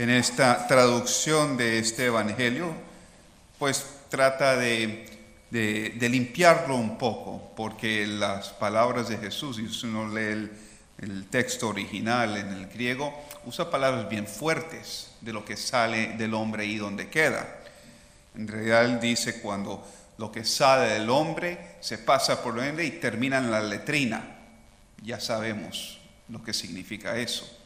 en esta traducción de este Evangelio, pues trata de, limpiarlo un poco, porque las palabras de Jesús, y si uno lee el, el texto original en el griego, usa palabras bien fuertes de lo que sale del hombre y donde queda. En realidad dice cuando lo que sale del hombre se pasa por el hombre y termina en la letrina. Ya sabemos lo que significa eso.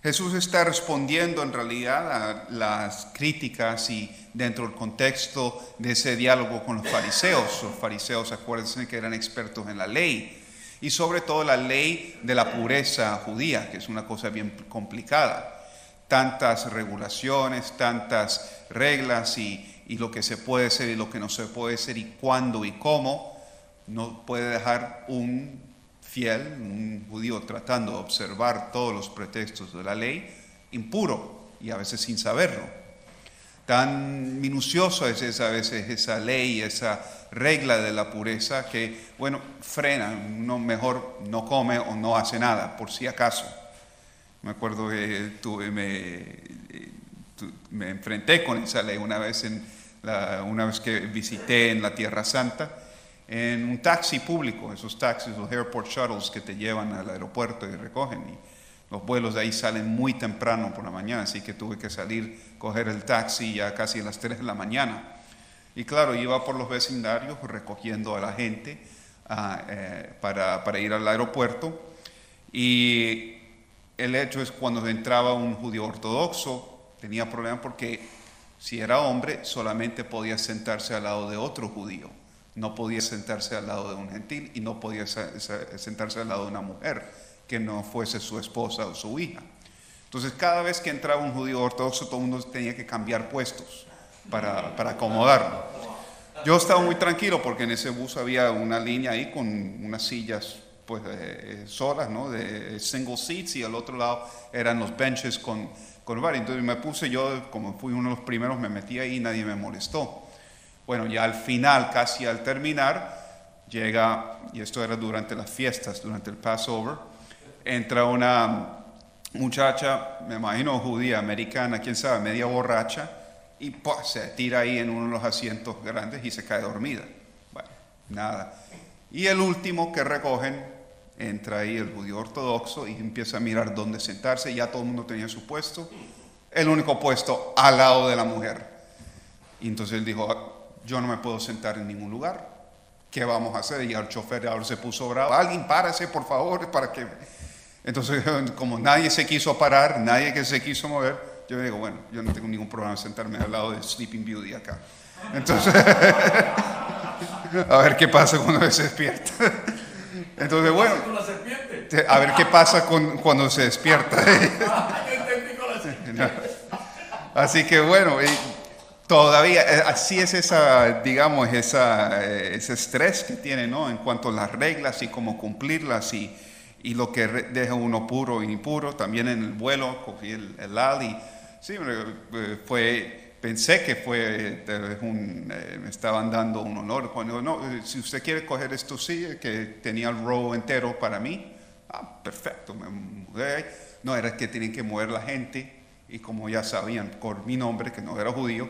Jesús está respondiendo en realidad a las críticas y dentro del contexto de ese diálogo con los fariseos. Los fariseos, acuérdense que eran expertos en la ley y sobre todo la ley de la pureza judía, que es una cosa bien complicada. Tantas regulaciones, tantas reglas y, lo que se puede hacer y lo que no se puede hacer y cuándo y cómo, no puede dejar un fiel, un judío tratando de observar todos los pretextos de la ley, impuro y a veces sin saberlo. Tan minucioso es esa, a veces esa ley, esa regla de la pureza que, bueno, frena, uno mejor no come o no hace nada, por si acaso. Me acuerdo que tuve, me, me enfrenté con esa ley una vez, en una vez que visité en la Tierra Santa, en un taxi público, esos taxis, los airport shuttles que te llevan al aeropuerto y recogen. Y los vuelos de ahí salen muy temprano por la mañana, así que tuve que salir, coger el taxi ya casi a las 3 de la mañana y claro, iba por los vecindarios recogiendo a la gente ah, eh, para, para, ir al aeropuerto. Y el hecho es cuando entraba un judío ortodoxo, tenía problemas porque si era hombre solamente podía sentarse al lado de otro judío. No podía sentarse al lado de un gentil y no podía sentarse al lado de una mujer que no fuese su esposa o su hija. Entonces cada vez que entraba un judío ortodoxo todo el mundo tenía que cambiar puestos para, para acomodarlo. Yo estaba muy tranquilo porque en ese bus había una línea ahí con unas sillas pues eh, solas, ¿no? De single seats y al otro lado eran los benches con, con bar. Entonces me puse yo, como fui uno de los primeros, me metí ahí y nadie me molestó. Bueno, ya al final, casi al terminar, llega, y esto era durante las fiestas, durante el Passover, entra una muchacha, me imagino judía, americana, quién sabe, media borracha, y se tira ahí en uno de los asientos grandes y se cae dormida. Bueno, nada. Y el último que recogen, entra ahí el judío ortodoxo y empieza a mirar dónde sentarse, ya todo el mundo tenía su puesto, el único puesto al lado de la mujer. Y entonces él dijo, yo no me puedo sentar en ningún lugar, ¿qué vamos a hacer? Y el chofer ahora se puso bravo, alguien párese por favor, para que... Entonces como nadie se quiso parar, nadie que se quiso mover, yo digo, bueno, yo no tengo ningún problema en sentarme al lado de Sleeping Beauty acá. Entonces, a ver qué pasa cuando se despierta. Entonces, bueno, a ver qué pasa con, cuando se despierta. Así que bueno, todavía, eh, así es esa, digamos, esa, eh, ese estrés que tiene, ¿no? En cuanto a las reglas y cómo cumplirlas y, y lo que deja uno puro y impuro. También en el vuelo cogí el, el Ali Sí, eh, fue, pensé que fue un, me estaban dando un honor. Cuando no, si usted quiere coger esto, sí, que tenía el row entero para mí. Ah, perfecto, me mudé. No, era que tienen que mover la gente y como ya sabían por mi nombre, que no era judío,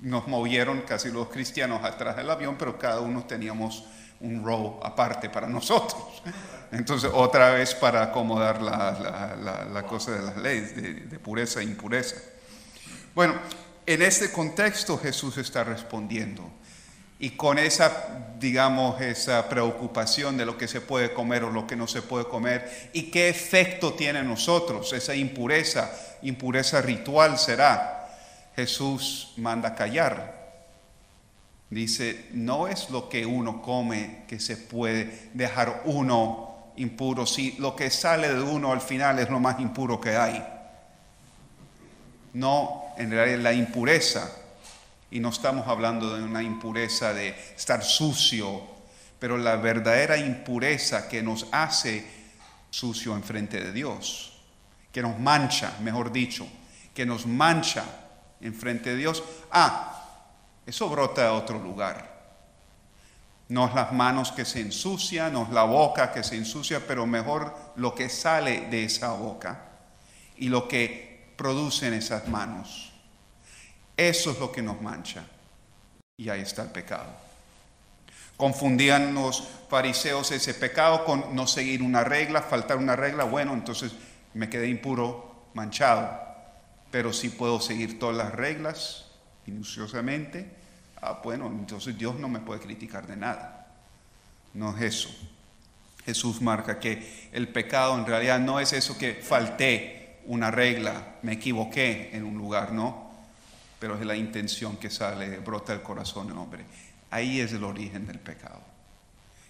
nos movieron casi los cristianos atrás del avión, pero cada uno teníamos un row aparte para nosotros. Entonces, otra vez para acomodar la, cosa de las leyes de, pureza e impureza. Bueno, en este contexto Jesús está respondiendo. Y con esa, digamos, esa preocupación de lo que se puede comer o lo que no se puede comer, y qué efecto tiene en nosotros esa impureza, impureza ritual será, Jesús manda callar. Dice, no es lo que uno come que se puede dejar uno impuro, si lo que sale de uno al final es lo más impuro que hay. No, en realidad la impureza, y no estamos hablando de una impureza de estar sucio, pero la verdadera impureza que nos hace sucio en frente de Dios, que nos mancha, mejor dicho, que nos mancha en frente de Dios. Ah, eso brota a otro lugar no es las manos que se ensucian, no es la boca que se ensucia, pero mejor lo que sale de esa boca y lo que producen esas manos. Eso es lo que nos mancha. Y ahí está el pecado. Confundían los fariseos ese pecado con no seguir una regla, faltar una regla. Bueno, entonces me quedé impuro, manchado. Pero si puedo seguir todas las reglas minuciosamente, ah, bueno, entonces Dios no me puede criticar de nada. No es eso. Jesús marca que el pecado en realidad no es eso que falté una regla, me equivoqué en un lugar, no, pero es la intención que sale, brota del corazón del hombre. Ahí es el origen del pecado.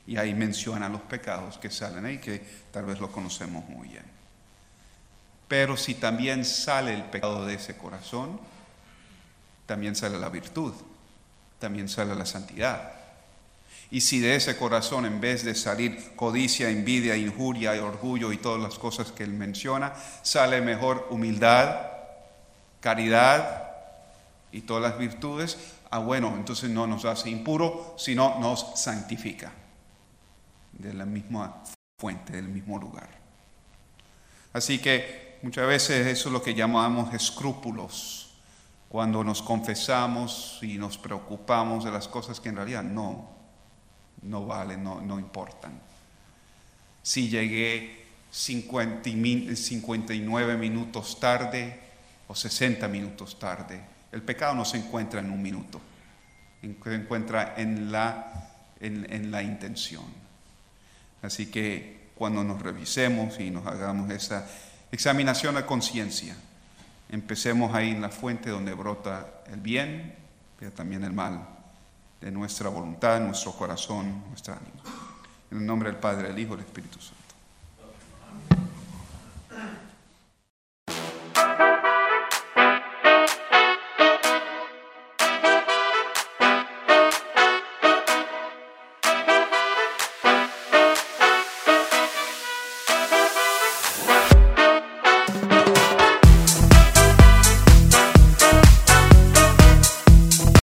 Y ahí menciona los pecados que salen ahí, que tal vez lo conocemos muy bien. Pero si también sale el pecado de ese corazón, también sale la virtud, también sale la santidad. Y si de ese corazón, en vez de salir codicia, envidia, injuria orgullo y todas las cosas que él menciona, sale mejor humildad, caridad y todas las virtudes, ah bueno, entonces no nos hace impuro, sino nos santifica de la misma fuente, del mismo lugar. Así que muchas veces eso es lo que llamamos escrúpulos, cuando nos confesamos y nos preocupamos de las cosas que en realidad no, no valen, no, no importan. Si llegué 59 minutos tarde o 60 minutos tarde, el pecado no se encuentra en un minuto, se encuentra en la, en, la intención. Así que cuando nos revisemos y nos hagamos esa examinación a conciencia, empecemos ahí en la fuente donde brota el bien, pero también el mal de nuestra voluntad, nuestro corazón, nuestra ánima. En el nombre del Padre, del Hijo y del Espíritu Santo.